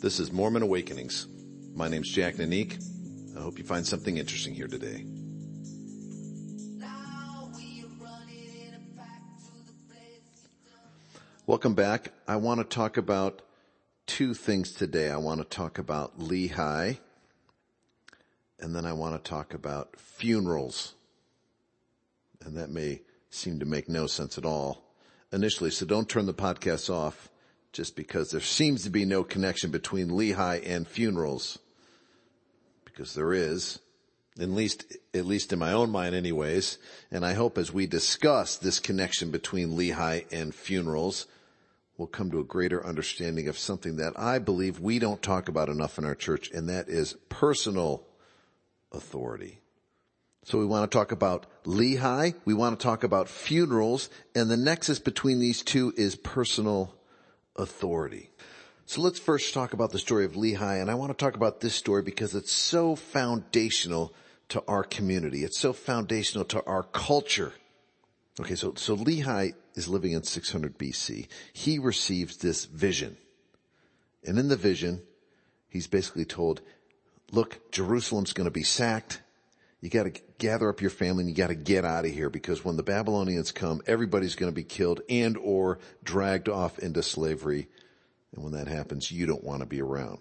This is Mormon Awakenings. My name's Jack Nanique. I hope you find something interesting here today. Welcome back. I want to talk about two things today. I want to talk about Lehi and then I want to talk about funerals. And that may seem to make no sense at all initially, so don't turn the podcast off just because there seems to be no connection between Lehi and funerals. Because there is, at least, at least in my own mind anyways. And I hope as we discuss this connection between Lehi and funerals, we'll come to a greater understanding of something that I believe we don't talk about enough in our church, and that is personal authority. So we want to talk about Lehi, we want to talk about funerals, and the nexus between these two is personal authority. So let's first talk about the story of Lehi, and I want to talk about this story because it's so foundational to our community. It's so foundational to our culture. Okay, so, so Lehi is living in 600 BC. He receives this vision. And in the vision, he's basically told, look, Jerusalem's going to be sacked. You got to gather up your family and you got to get out of here because when the Babylonians come, everybody's going to be killed and or dragged off into slavery. And when that happens, you don't want to be around.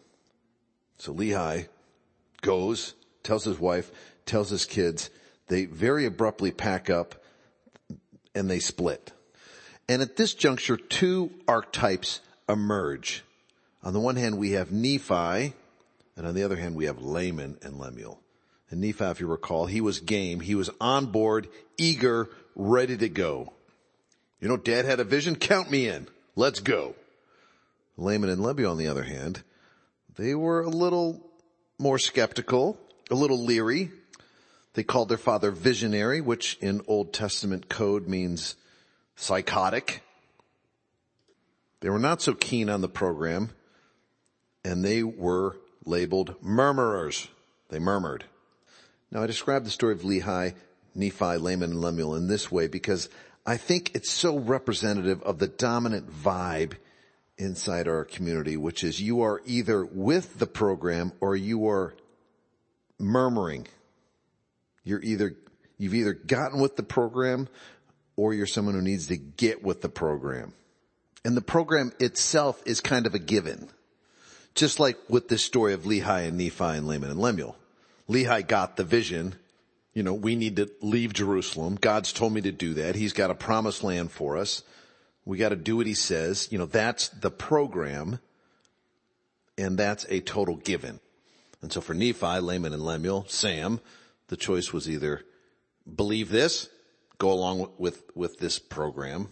So Lehi goes, tells his wife, tells his kids, they very abruptly pack up and they split. And at this juncture, two archetypes emerge. On the one hand, we have Nephi, and on the other hand, we have Laman and Lemuel. And Nephi, if you recall, he was game. He was on board, eager, ready to go. You know, dad had a vision. Count me in. Let's go. Laman and Lemuel, on the other hand, they were a little more skeptical, a little leery. They called their father visionary, which in Old Testament code means psychotic. They were not so keen on the program and they were labeled murmurers. They murmured. Now I describe the story of Lehi, Nephi, Laman, and Lemuel in this way because I think it's so representative of the dominant vibe inside our community, which is you are either with the program or you are murmuring. You're either, you've either gotten with the program or you're someone who needs to get with the program. And the program itself is kind of a given. Just like with this story of Lehi and Nephi and Laman and Lemuel. Lehi got the vision. You know, we need to leave Jerusalem. God's told me to do that. He's got a promised land for us. We got to do what he says. You know, that's the program. And that's a total given. And so for Nephi, Laman and Lemuel, Sam, the choice was either believe this, go along with, with this program,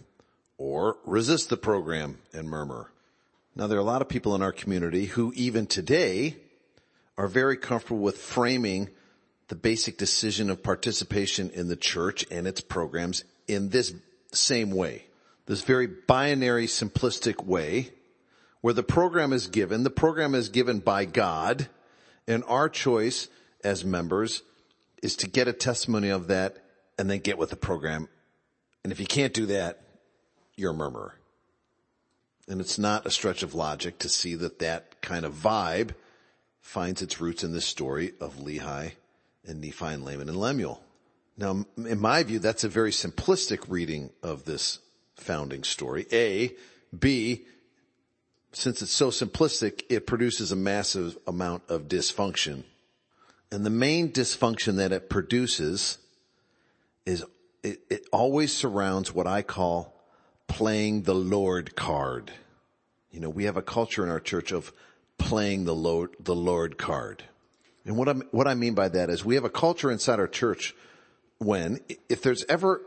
or resist the program and murmur. Now there are a lot of people in our community who even today are very comfortable with framing the basic decision of participation in the church and its programs in this same way. This very binary simplistic way where the program is given, the program is given by God and our choice as members is to get a testimony of that and then get with the program. And if you can't do that, you're a murmurer. And it's not a stretch of logic to see that that kind of vibe finds its roots in the story of Lehi and Nephi and Laman and Lemuel. Now, in my view, that's a very simplistic reading of this founding story. A, B, since it's so simplistic, it produces a massive amount of dysfunction. And the main dysfunction that it produces is it, it always surrounds what I call playing the Lord card. You know, we have a culture in our church of playing the Lord, the Lord card. And what I what I mean by that is we have a culture inside our church when, if there's ever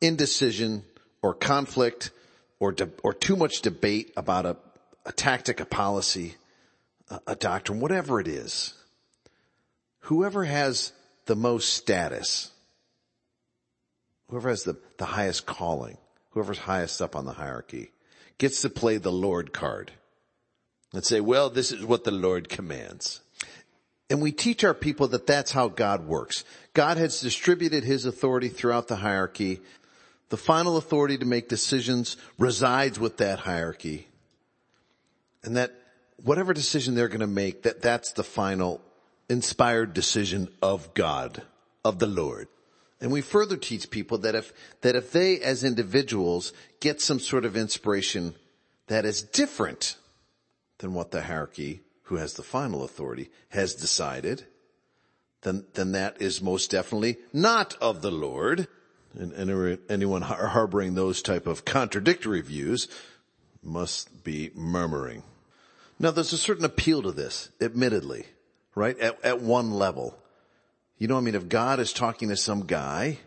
indecision or conflict or, de, or too much debate about a, a tactic, a policy, a, a doctrine, whatever it is, whoever has the most status, whoever has the, the highest calling, whoever's highest up on the hierarchy gets to play the Lord card and say, well, this is what the Lord commands. And we teach our people that that's how God works. God has distributed his authority throughout the hierarchy. The final authority to make decisions resides with that hierarchy. And that whatever decision they're going to make, that that's the final inspired decision of God, of the Lord. And we further teach people that if, that if they as individuals get some sort of inspiration that is different than what the hierarchy, who has the final authority, has decided, then, then that is most definitely not of the Lord. And, anyone harboring those type of contradictory views must be murmuring. Now there's a certain appeal to this, admittedly, right? At, at one level. You know, I mean, if God is talking to some guy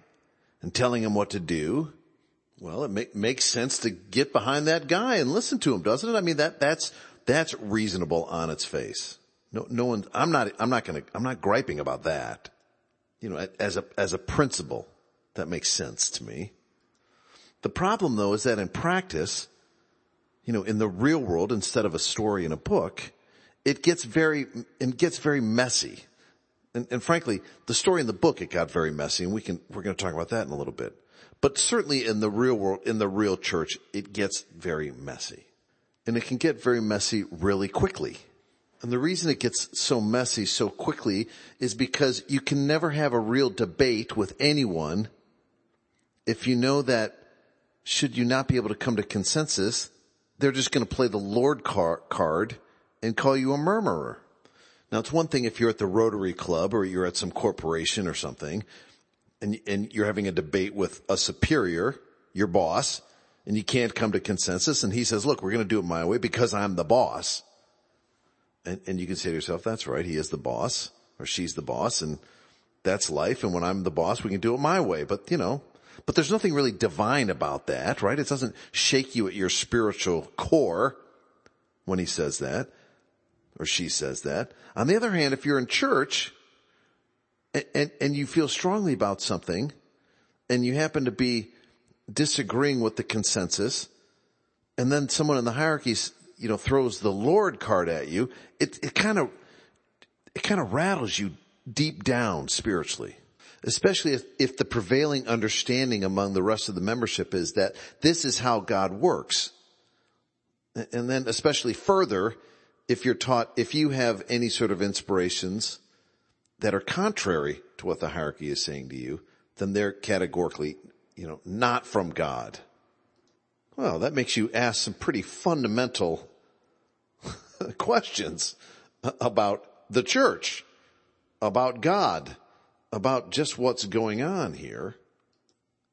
and telling him what to do, well, it make, makes sense to get behind that guy and listen to him, doesn't it? I mean, that, that's, that's reasonable on its face. No, no one, I'm not, I'm not gonna, I'm not griping about that. You know, as a, as a principle, that makes sense to me. The problem though is that in practice, you know, in the real world, instead of a story in a book, it gets very, it gets very messy. And, and frankly, the story in the book, it got very messy and we can, we're going to talk about that in a little bit. But certainly in the real world, in the real church, it gets very messy. And it can get very messy really quickly. And the reason it gets so messy so quickly is because you can never have a real debate with anyone if you know that should you not be able to come to consensus, they're just going to play the Lord car- card and call you a murmurer. Now it's one thing if you're at the Rotary Club or you're at some corporation or something and, and you're having a debate with a superior, your boss, and you can't come to consensus and he says, look, we're going to do it my way because I'm the boss. And, and you can say to yourself, that's right. He is the boss or she's the boss and that's life. And when I'm the boss, we can do it my way. But you know, but there's nothing really divine about that, right? It doesn't shake you at your spiritual core when he says that or she says that. On the other hand, if you're in church and, and, and you feel strongly about something and you happen to be disagreeing with the consensus and then someone in the hierarchies you know, throws the Lord card at you, it, it kind of, it kind of rattles you deep down spiritually. Especially if, if the prevailing understanding among the rest of the membership is that this is how God works. And then especially further, if you're taught, if you have any sort of inspirations that are contrary to what the hierarchy is saying to you, then they're categorically, you know, not from God. Well, that makes you ask some pretty fundamental questions about the church, about God, about just what's going on here.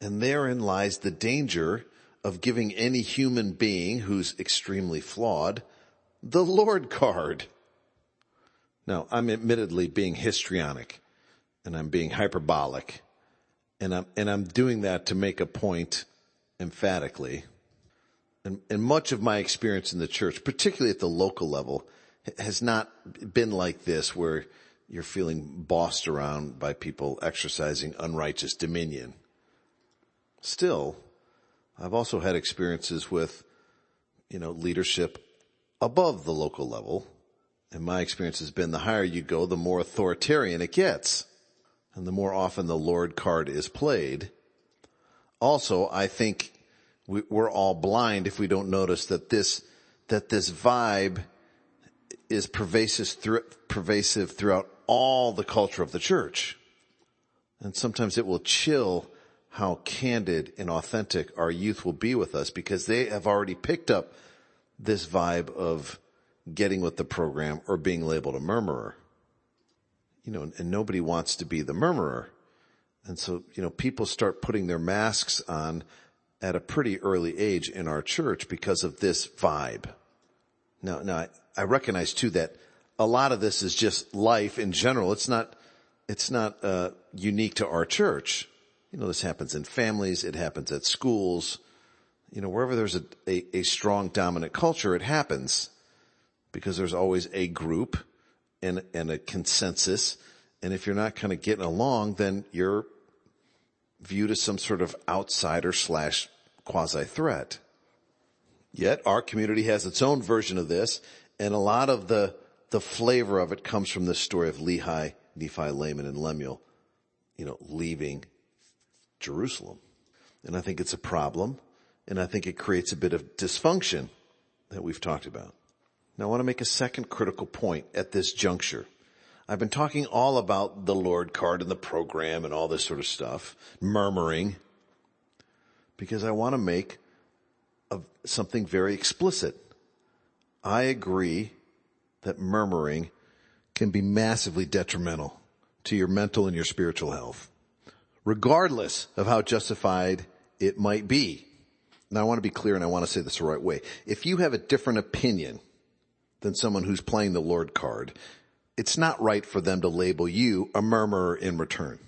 And therein lies the danger of giving any human being who's extremely flawed the Lord card. Now, I'm admittedly being histrionic and I'm being hyperbolic and I'm, and I'm doing that to make a point emphatically and, and much of my experience in the church, particularly at the local level, has not been like this where you're feeling bossed around by people exercising unrighteous dominion. Still, I've also had experiences with, you know, leadership above the local level. And my experience has been the higher you go, the more authoritarian it gets. And the more often the Lord card is played. Also, I think we, are all blind if we don't notice that this, that this vibe is pervasive, through, pervasive throughout all the culture of the church. And sometimes it will chill how candid and authentic our youth will be with us because they have already picked up this vibe of getting with the program or being labeled a murmurer. You know, and nobody wants to be the murmurer. And so, you know, people start putting their masks on at a pretty early age in our church because of this vibe. Now, now I, I recognize too that a lot of this is just life in general. It's not, it's not, uh, unique to our church. You know, this happens in families. It happens at schools. You know, wherever there's a, a, a strong dominant culture, it happens because there's always a group and, a consensus. And if you're not kind of getting along, then you're viewed as some sort of outsider slash quasi threat. Yet our community has its own version of this and a lot of the, the flavor of it comes from the story of Lehi, Nephi, Laman, and Lemuel, you know, leaving Jerusalem. And I think it's a problem and I think it creates a bit of dysfunction that we've talked about. Now I want to make a second critical point at this juncture. I've been talking all about the Lord card and the program and all this sort of stuff, murmuring, because I want to make something very explicit. I agree that murmuring can be massively detrimental to your mental and your spiritual health, regardless of how justified it might be. Now I want to be clear and I want to say this the right way. If you have a different opinion than someone who's playing the Lord card, it's not right for them to label you a murmurer in return.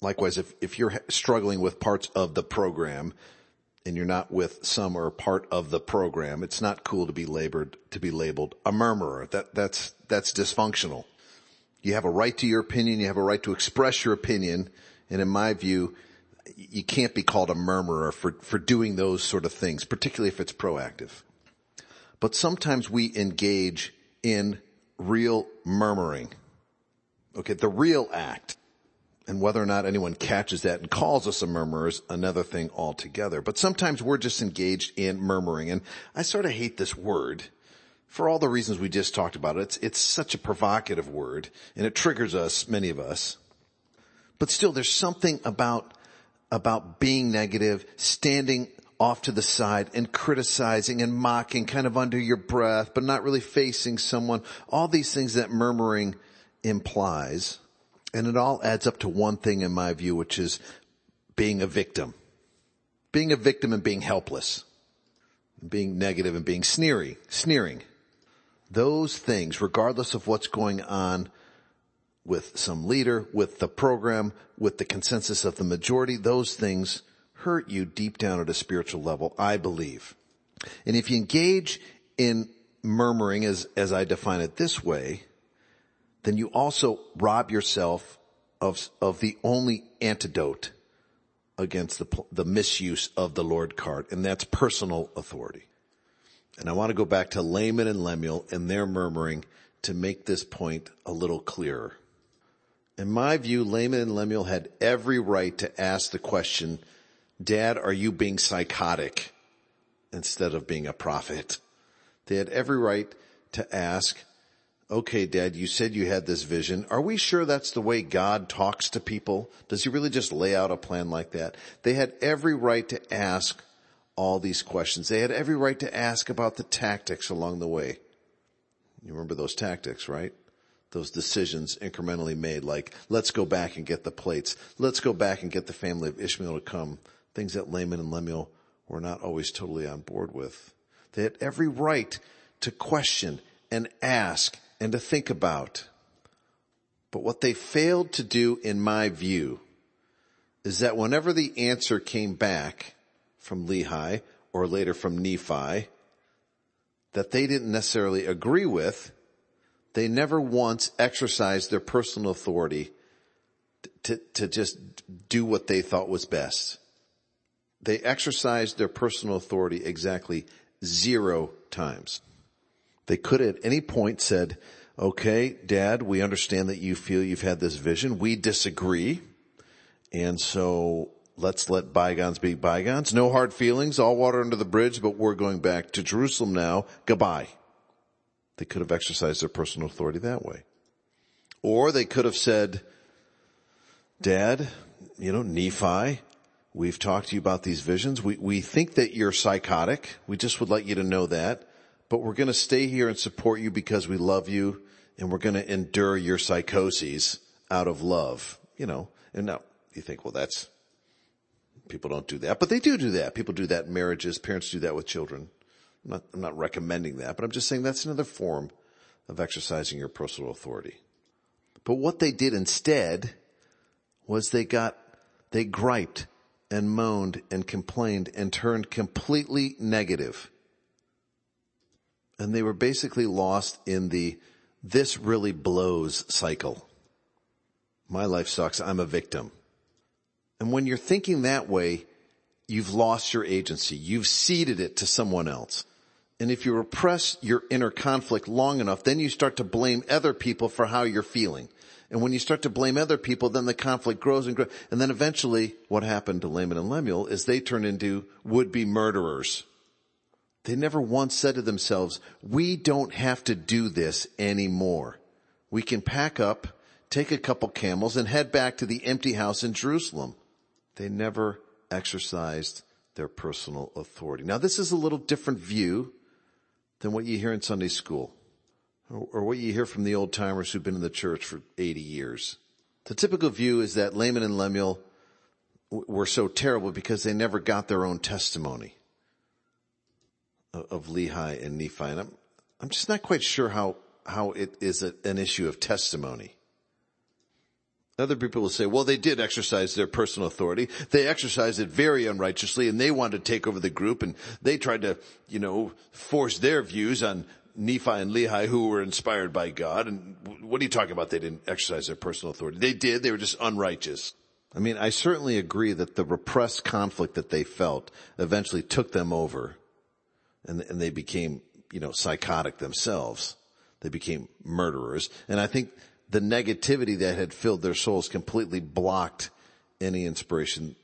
Likewise, if, if you're struggling with parts of the program and you're not with some or part of the program, it's not cool to be labored, to be labeled a murmurer. That, that's, that's dysfunctional. You have a right to your opinion. You have a right to express your opinion. And in my view, you can't be called a murmurer for, for doing those sort of things, particularly if it's proactive. But sometimes we engage in real murmuring. Okay, the real act. And whether or not anyone catches that and calls us a murmurer is another thing altogether. But sometimes we're just engaged in murmuring. And I sort of hate this word for all the reasons we just talked about. It's, it's such a provocative word and it triggers us, many of us. But still there's something about, about being negative, standing off to the side and criticizing and mocking kind of under your breath, but not really facing someone. All these things that murmuring implies. And it all adds up to one thing in my view, which is being a victim. Being a victim and being helpless. Being negative and being sneery, sneering. Those things, regardless of what's going on with some leader, with the program, with the consensus of the majority, those things hurt you deep down at a spiritual level, I believe. And if you engage in murmuring as, as I define it this way, then you also rob yourself of, of the only antidote against the, the misuse of the Lord card, and that's personal authority. And I want to go back to Laman and Lemuel and their murmuring to make this point a little clearer. In my view, Laman and Lemuel had every right to ask the question, Dad, are you being psychotic instead of being a prophet? They had every right to ask, okay, dad, you said you had this vision. Are we sure that's the way God talks to people? Does he really just lay out a plan like that? They had every right to ask all these questions. They had every right to ask about the tactics along the way. You remember those tactics, right? Those decisions incrementally made, like, let's go back and get the plates. Let's go back and get the family of Ishmael to come. Things that Laman and Lemuel were not always totally on board with. They had every right to question and ask and to think about. But what they failed to do, in my view, is that whenever the answer came back from Lehi or later from Nephi that they didn't necessarily agree with, they never once exercised their personal authority to, to just do what they thought was best. They exercised their personal authority exactly zero times. They could at any point said, okay, dad, we understand that you feel you've had this vision. We disagree. And so let's let bygones be bygones. No hard feelings, all water under the bridge, but we're going back to Jerusalem now. Goodbye. They could have exercised their personal authority that way. Or they could have said, dad, you know, Nephi, we've talked to you about these visions. We, we think that you're psychotic. We just would like you to know that but we're going to stay here and support you because we love you and we're going to endure your psychoses out of love, you know, and now you think, well, that's, people don't do that, but they do do that. People do that in marriages. Parents do that with children. I'm not, I'm not recommending that, but I'm just saying that's another form of exercising your personal authority. But what they did instead was they got, they griped and moaned and complained and turned completely negative. and they were basically lost in the this really blows cycle. My life sucks. I'm a victim. And when you're thinking that way, you've lost your agency. You've ceded it to someone else. And if you repress your inner conflict long enough, then you start to blame other people for how you're feeling. And when you start to blame other people, then the conflict grows and grows. And then eventually what happened to Laman and Lemuel is they turn into would-be murderers They never once said to themselves, we don't have to do this anymore. We can pack up, take a couple camels and head back to the empty house in Jerusalem. They never exercised their personal authority. Now this is a little different view than what you hear in Sunday school or what you hear from the old timers who've been in the church for 80 years. The typical view is that Laman and Lemuel were so terrible because they never got their own testimony of Lehi and Nephi. And I'm, I'm just not quite sure how, how it is a, an issue of testimony. Other people will say, well, they did exercise their personal authority. They exercised it very unrighteously and they wanted to take over the group and they tried to, you know, force their views on Nephi and Lehi who were inspired by God. And what are you talking about? They didn't exercise their personal authority. They did. They were just unrighteous. I mean, I certainly agree that the repressed conflict that they felt eventually took them over and, and they became, you know, psychotic themselves. They became murderers. And I think the negativity that had filled their souls completely blocked any inspiration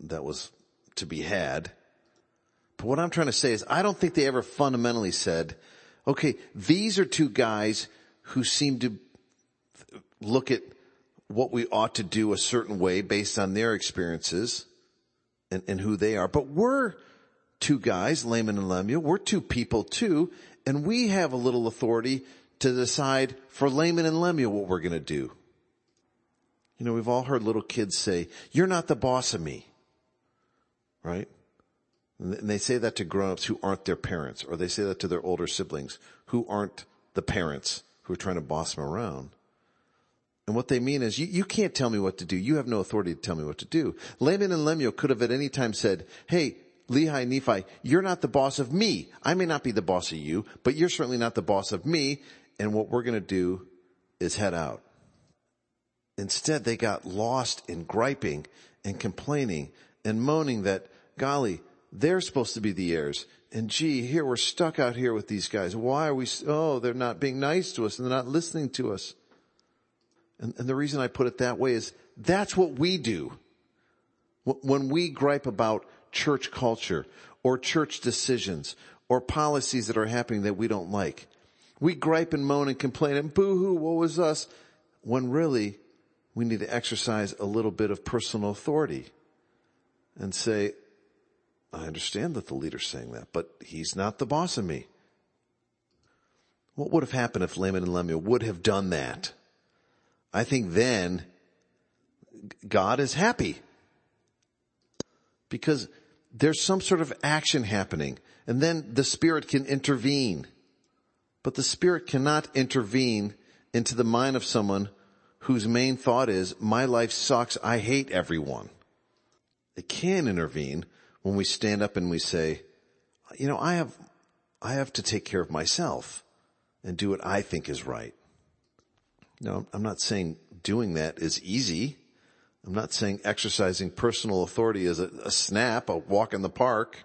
that was to be had. But what I'm trying to say is I don't think they ever fundamentally said, okay, these are two guys who seem to look at what we ought to do a certain way based on their experiences and, and who they are. But we're two guys, Laman and Lemuel, we're two people too, and we have a little authority to decide for Laman and Lemuel what we're going to do. You know, we've all heard little kids say, you're not the boss of me. Right? And they say that to grown-ups who aren't their parents, or they say that to their older siblings who aren't the parents who are trying to boss them around. And what they mean is, you, you can't tell me what to do. You have no authority to tell me what to do. Laman and Lemuel could have at any time said, hey, Lehi, Nephi, you're not the boss of me. I may not be the boss of you, but you're certainly not the boss of me and what we're going to do is head out. Instead, they got lost in griping and complaining and moaning that, golly, they're supposed to be the heirs. And gee, here we're stuck out here with these guys. Why are we, oh, they're not being nice to us and they're not listening to us. And, and the reason I put it that way is that's what we do. When we gripe about church culture or church decisions or policies that are happening that we don't like, we gripe and moan and complain and boo-hoo, what was us? When really we need to exercise a little bit of personal authority and say, I understand that the leader's saying that, but he's not the boss of me. What would have happened if Laman and Lemuel would have done that? I think then God is happy because there's some sort of action happening and then the spirit can intervene. But the Spirit cannot intervene into the mind of someone whose main thought is, my life sucks, I hate everyone. It can intervene when we stand up and we say, you know, I have, I have to take care of myself and do what I think is right. No, I'm not saying doing that is easy. I'm not saying exercising personal authority is a, a snap, a walk in the park.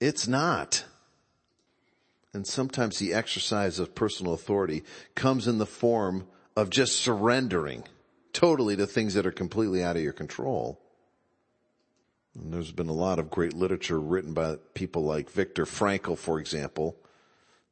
It's not. And sometimes the exercise of personal authority comes in the form of just surrendering totally to things that are completely out of your control. And there's been a lot of great literature written by people like Viktor Frankl, for example,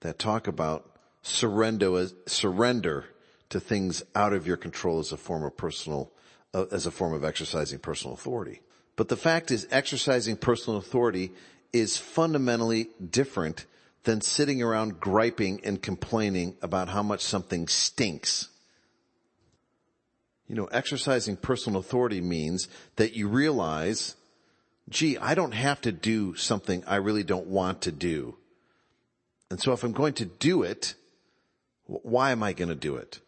that talk about surrender, surrender to things out of your control as a form of personal, uh, as a form of exercising personal authority. But the fact is exercising personal authority is fundamentally different than sitting around griping and complaining about how much something stinks. You know, exercising personal authority means that you realize, gee, I don't have to do something I really don't want to do. And so if I'm going to do it, why am I going to do it?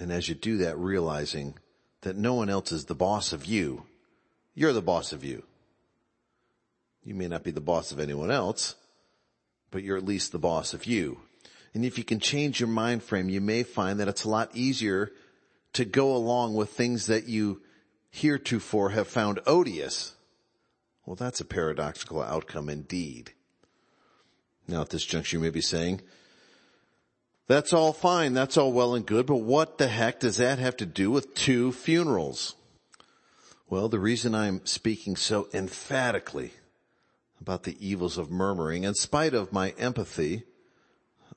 And as you do that, realizing that no one else is the boss of you, you're the boss of you. You may not be the boss of anyone else, but you're at least the boss of you. And if you can change your mind frame, you may find that it's a lot easier to go along with things that you heretofore have found odious. Well, that's a paradoxical outcome indeed. Now at this juncture you may be saying, that's all fine, that's all well and good, but what the heck does that have to do with two funerals? Well, the reason I'm speaking so emphatically about the evils of murmuring in spite of my empathy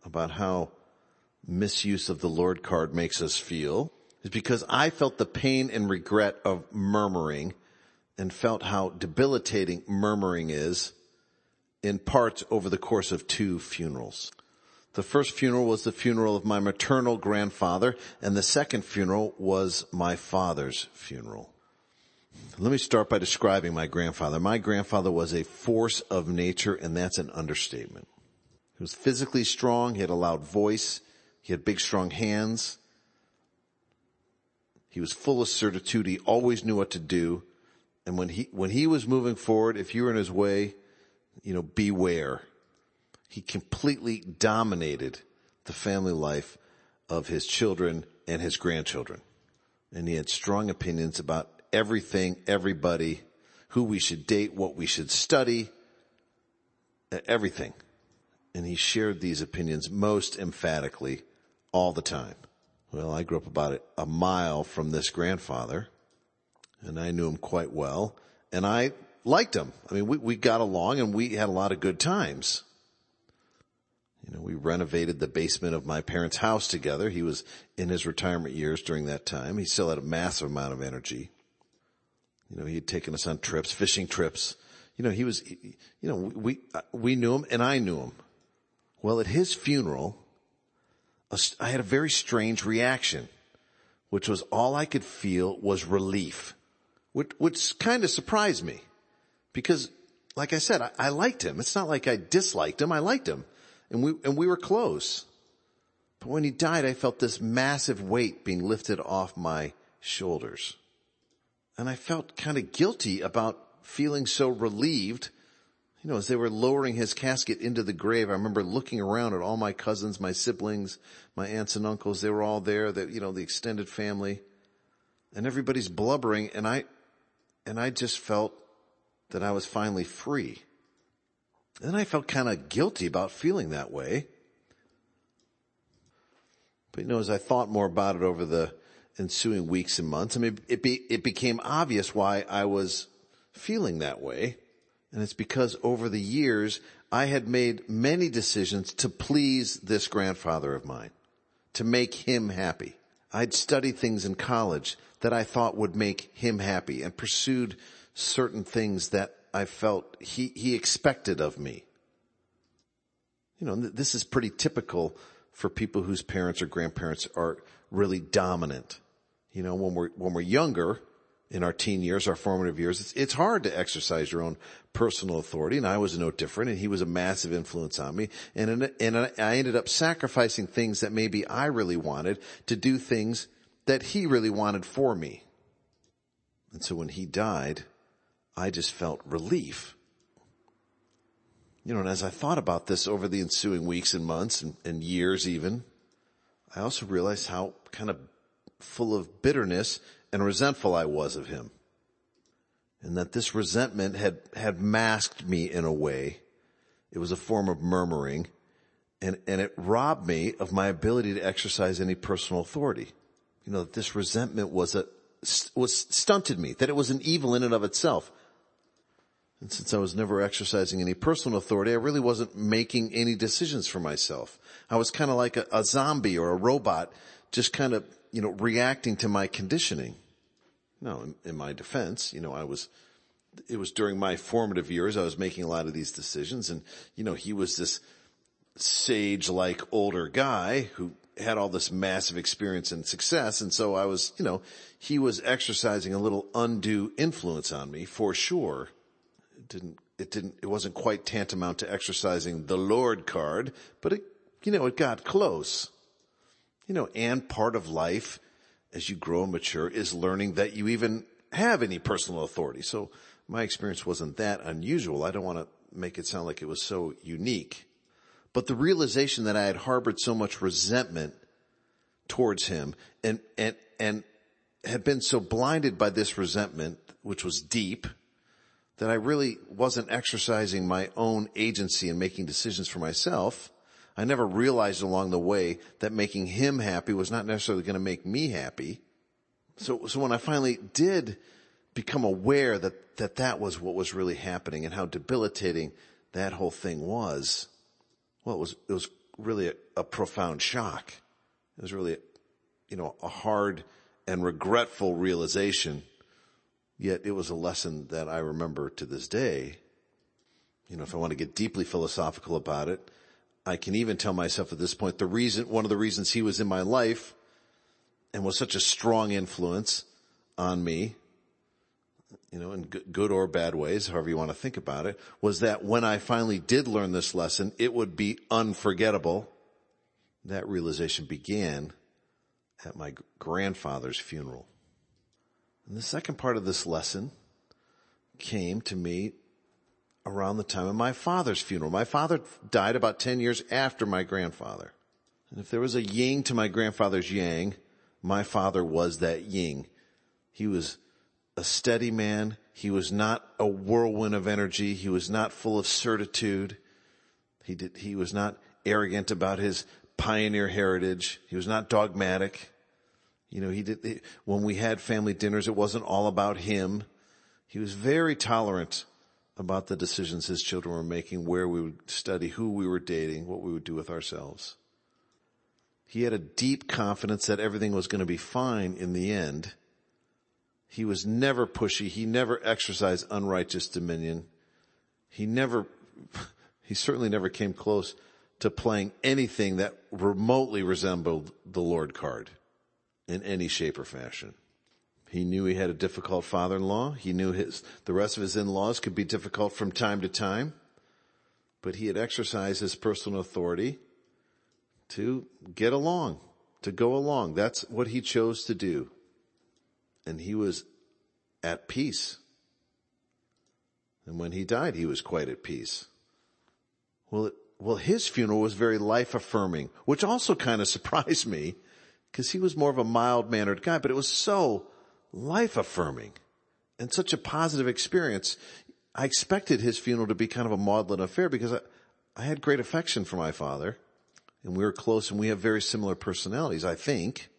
about how misuse of the Lord card makes us feel is because I felt the pain and regret of murmuring and felt how debilitating murmuring is in parts over the course of two funerals. The first funeral was the funeral of my maternal grandfather and the second funeral was my father's funeral. Let me start by describing my grandfather. My grandfather was a force of nature and that's an understatement. He was physically strong. He had a loud voice. He had big strong hands. He was full of certitude. He always knew what to do. And when he, when he was moving forward, if you were in his way, you know, beware. He completely dominated the family life of his children and his grandchildren. And he had strong opinions about everything, everybody, who we should date, what we should study, everything. And he shared these opinions most emphatically all the time. Well, I grew up about a mile from this grandfather and I knew him quite well and I liked him. I mean, we, we got along and we had a lot of good times. You know, we renovated the basement of my parents' house together. He was in his retirement years during that time. He still had a massive amount of energy. You know, he had taken us on trips, fishing trips. You know, he was, you know, we, we knew him and I knew him. Well, at his funeral, I had a very strange reaction, which was all I could feel was relief, which, which kind of surprised me because like I said, I, I liked him. It's not like I disliked him. I liked him and we, and we were close. But when he died, I felt this massive weight being lifted off my shoulders. And I felt kind of guilty about feeling so relieved you know, as they were lowering his casket into the grave, I remember looking around at all my cousins, my siblings, my aunts and uncles. They were all there, that, you know, the extended family and everybody's blubbering and I, and I just felt that I was finally free. And I felt kind of guilty about feeling that way. But you know, as I thought more about it over the ensuing weeks and months, I mean, it be, it became obvious why I was feeling that way. And it's because over the years, I had made many decisions to please this grandfather of mine, to make him happy. I'd studied things in college that I thought would make him happy and pursued certain things that I felt he, he expected of me. You know, this is pretty typical for people whose parents or grandparents are really dominant. You know, when we're, when we're younger, in our teen years, our formative years, it's, it's hard to exercise your own personal authority. And I was no different and he was a massive influence on me. And, and I ended up sacrificing things that maybe I really wanted to do things that he really wanted for me. And so when he died, I just felt relief. You know, and as I thought about this over the ensuing weeks and months and, and years even, I also realized how kind of full of bitterness and resentful I was of him. And that this resentment had, had masked me in a way. It was a form of murmuring and, and it robbed me of my ability to exercise any personal authority. You know, that this resentment was a, was stunted me, that it was an evil in and of itself. And since I was never exercising any personal authority, I really wasn't making any decisions for myself. I was kind of like a, a zombie or a robot, just kind of you know, reacting to my conditioning. No, in, in my defense, you know, I was, it was during my formative years, I was making a lot of these decisions and, you know, he was this sage-like older guy who had all this massive experience and success. And so I was, you know, he was exercising a little undue influence on me for sure. It didn't, it didn't, it wasn't quite tantamount to exercising the Lord card, but it, you know, it got close. You know, and part of life as you grow and mature is learning that you even have any personal authority. So my experience wasn't that unusual. I don't want to make it sound like it was so unique. But the realization that I had harbored so much resentment towards him and, and, and had been so blinded by this resentment, which was deep, that I really wasn't exercising my own agency and making decisions for myself. I never realized along the way that making him happy was not necessarily going to make me happy. So, so when I finally did become aware that, that that was what was really happening and how debilitating that whole thing was, well, it was, it was really a, a profound shock. It was really, you know, a hard and regretful realization. Yet it was a lesson that I remember to this day. You know, if I want to get deeply philosophical about it, I can even tell myself at this point the reason, one of the reasons he was in my life and was such a strong influence on me, you know, in good or bad ways, however you want to think about it, was that when I finally did learn this lesson, it would be unforgettable. That realization began at my grandfather's funeral. And the second part of this lesson came to me around the time of my father's funeral. My father died about 10 years after my grandfather. And if there was a yin to my grandfather's yang, my father was that yin. He was a steady man. He was not a whirlwind of energy. He was not full of certitude. He did, he was not arrogant about his pioneer heritage. He was not dogmatic. You know, he did, when we had family dinners, it wasn't all about him. He was very tolerant about the decisions his children were making, where we would study, who we were dating, what we would do with ourselves. He had a deep confidence that everything was going to be fine in the end. He was never pushy. He never exercised unrighteous dominion. He never, he certainly never came close to playing anything that remotely resembled the Lord card in any shape or fashion. He knew he had a difficult father-in-law. He knew his, the rest of his in-laws could be difficult from time to time, but he had exercised his personal authority to get along, to go along. That's what he chose to do. And he was at peace. And when he died, he was quite at peace. Well, it, well, his funeral was very life affirming, which also kind of surprised me because he was more of a mild mannered guy, but it was so life affirming and such a positive experience. I expected his funeral to be kind of a maudlin affair because I, I had great affection for my father and we were close and we have very similar personalities, I think.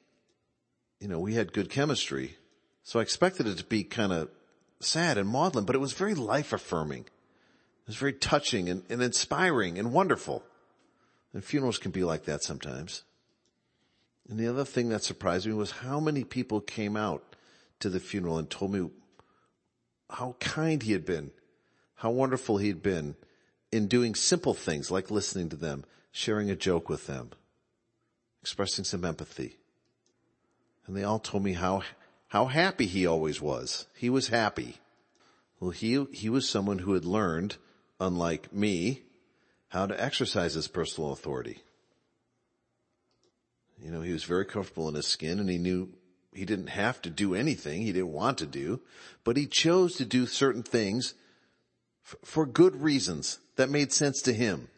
You know, we had good chemistry. So I expected it to be kind of sad and maudlin, but it was very life affirming. It was very touching and, and inspiring and wonderful. And funerals can be like that sometimes. And the other thing that surprised me was how many people came out to the funeral and told me how kind he had been, how wonderful he had been in doing simple things like listening to them, sharing a joke with them, expressing some empathy. And they all told me how, how happy he always was. He was happy. Well, he, he was someone who had learned, unlike me, how to exercise his personal authority. You know, he was very comfortable in his skin and he knew he didn't have to do anything he didn't want to do, but he chose to do certain things f- for good reasons that made sense to him.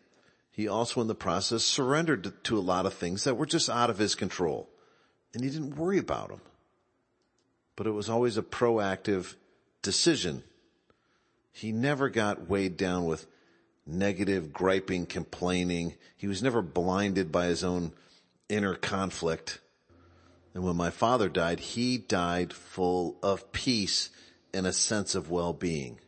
He also in the process surrendered to, to a lot of things that were just out of his control and he didn't worry about them. But it was always a proactive decision. He never got weighed down with negative, griping, complaining. He was never blinded by his own inner conflict. And when my father died, he died full of peace and a sense of well-being.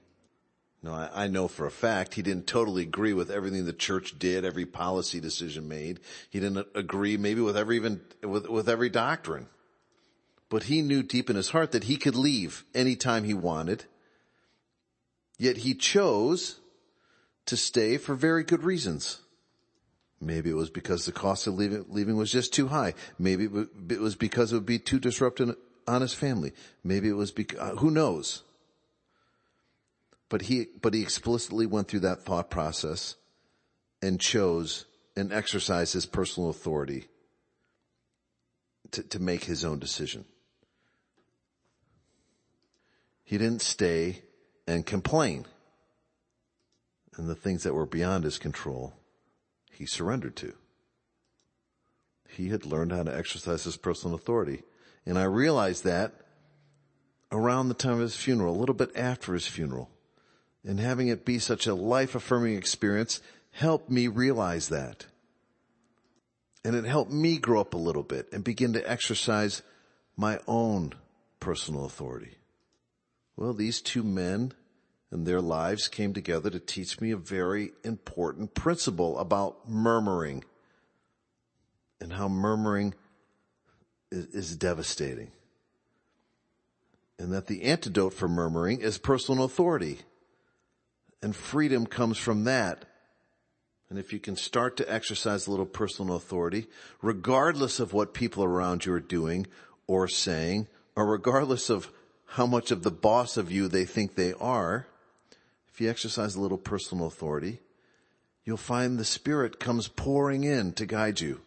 Now, I, I, know for a fact he didn't totally agree with everything the church did, every policy decision made. He didn't agree maybe with every even, with, with every doctrine. But he knew deep in his heart that he could leave anytime he wanted. Yet he chose to stay for very good reasons. Maybe it was because the cost of leaving, leaving was just too high. Maybe it was because it would be too disruptive on his family. Maybe it was because, uh, who knows? But he, but he explicitly went through that thought process and chose and exercised his personal authority to, to make his own decision. He didn't stay and complain and the things that were beyond his control he surrendered to. He had learned how to exercise his personal authority. And I realized that around the time of his funeral, a little bit after his funeral. And having it be such a life affirming experience helped me realize that. And it helped me grow up a little bit and begin to exercise my own personal authority. Well, these two men and their lives came together to teach me a very important principle about murmuring and how murmuring is, is devastating. And that the antidote for murmuring is personal authority. And freedom comes from that. And if you can start to exercise a little personal authority, regardless of what people around you are doing or saying, or regardless of how much of the boss of you they think they are, if you exercise a little personal authority, you'll find the Spirit comes pouring in to guide you.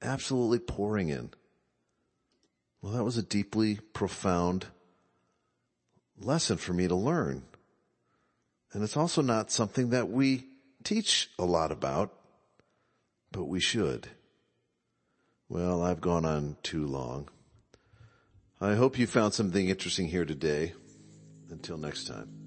Absolutely pouring in. Well, that was a deeply profound lesson for me to learn. And it's also not something that we teach a lot about, but we should. Well, I've gone on too long. I hope you found something interesting here today. Until next time.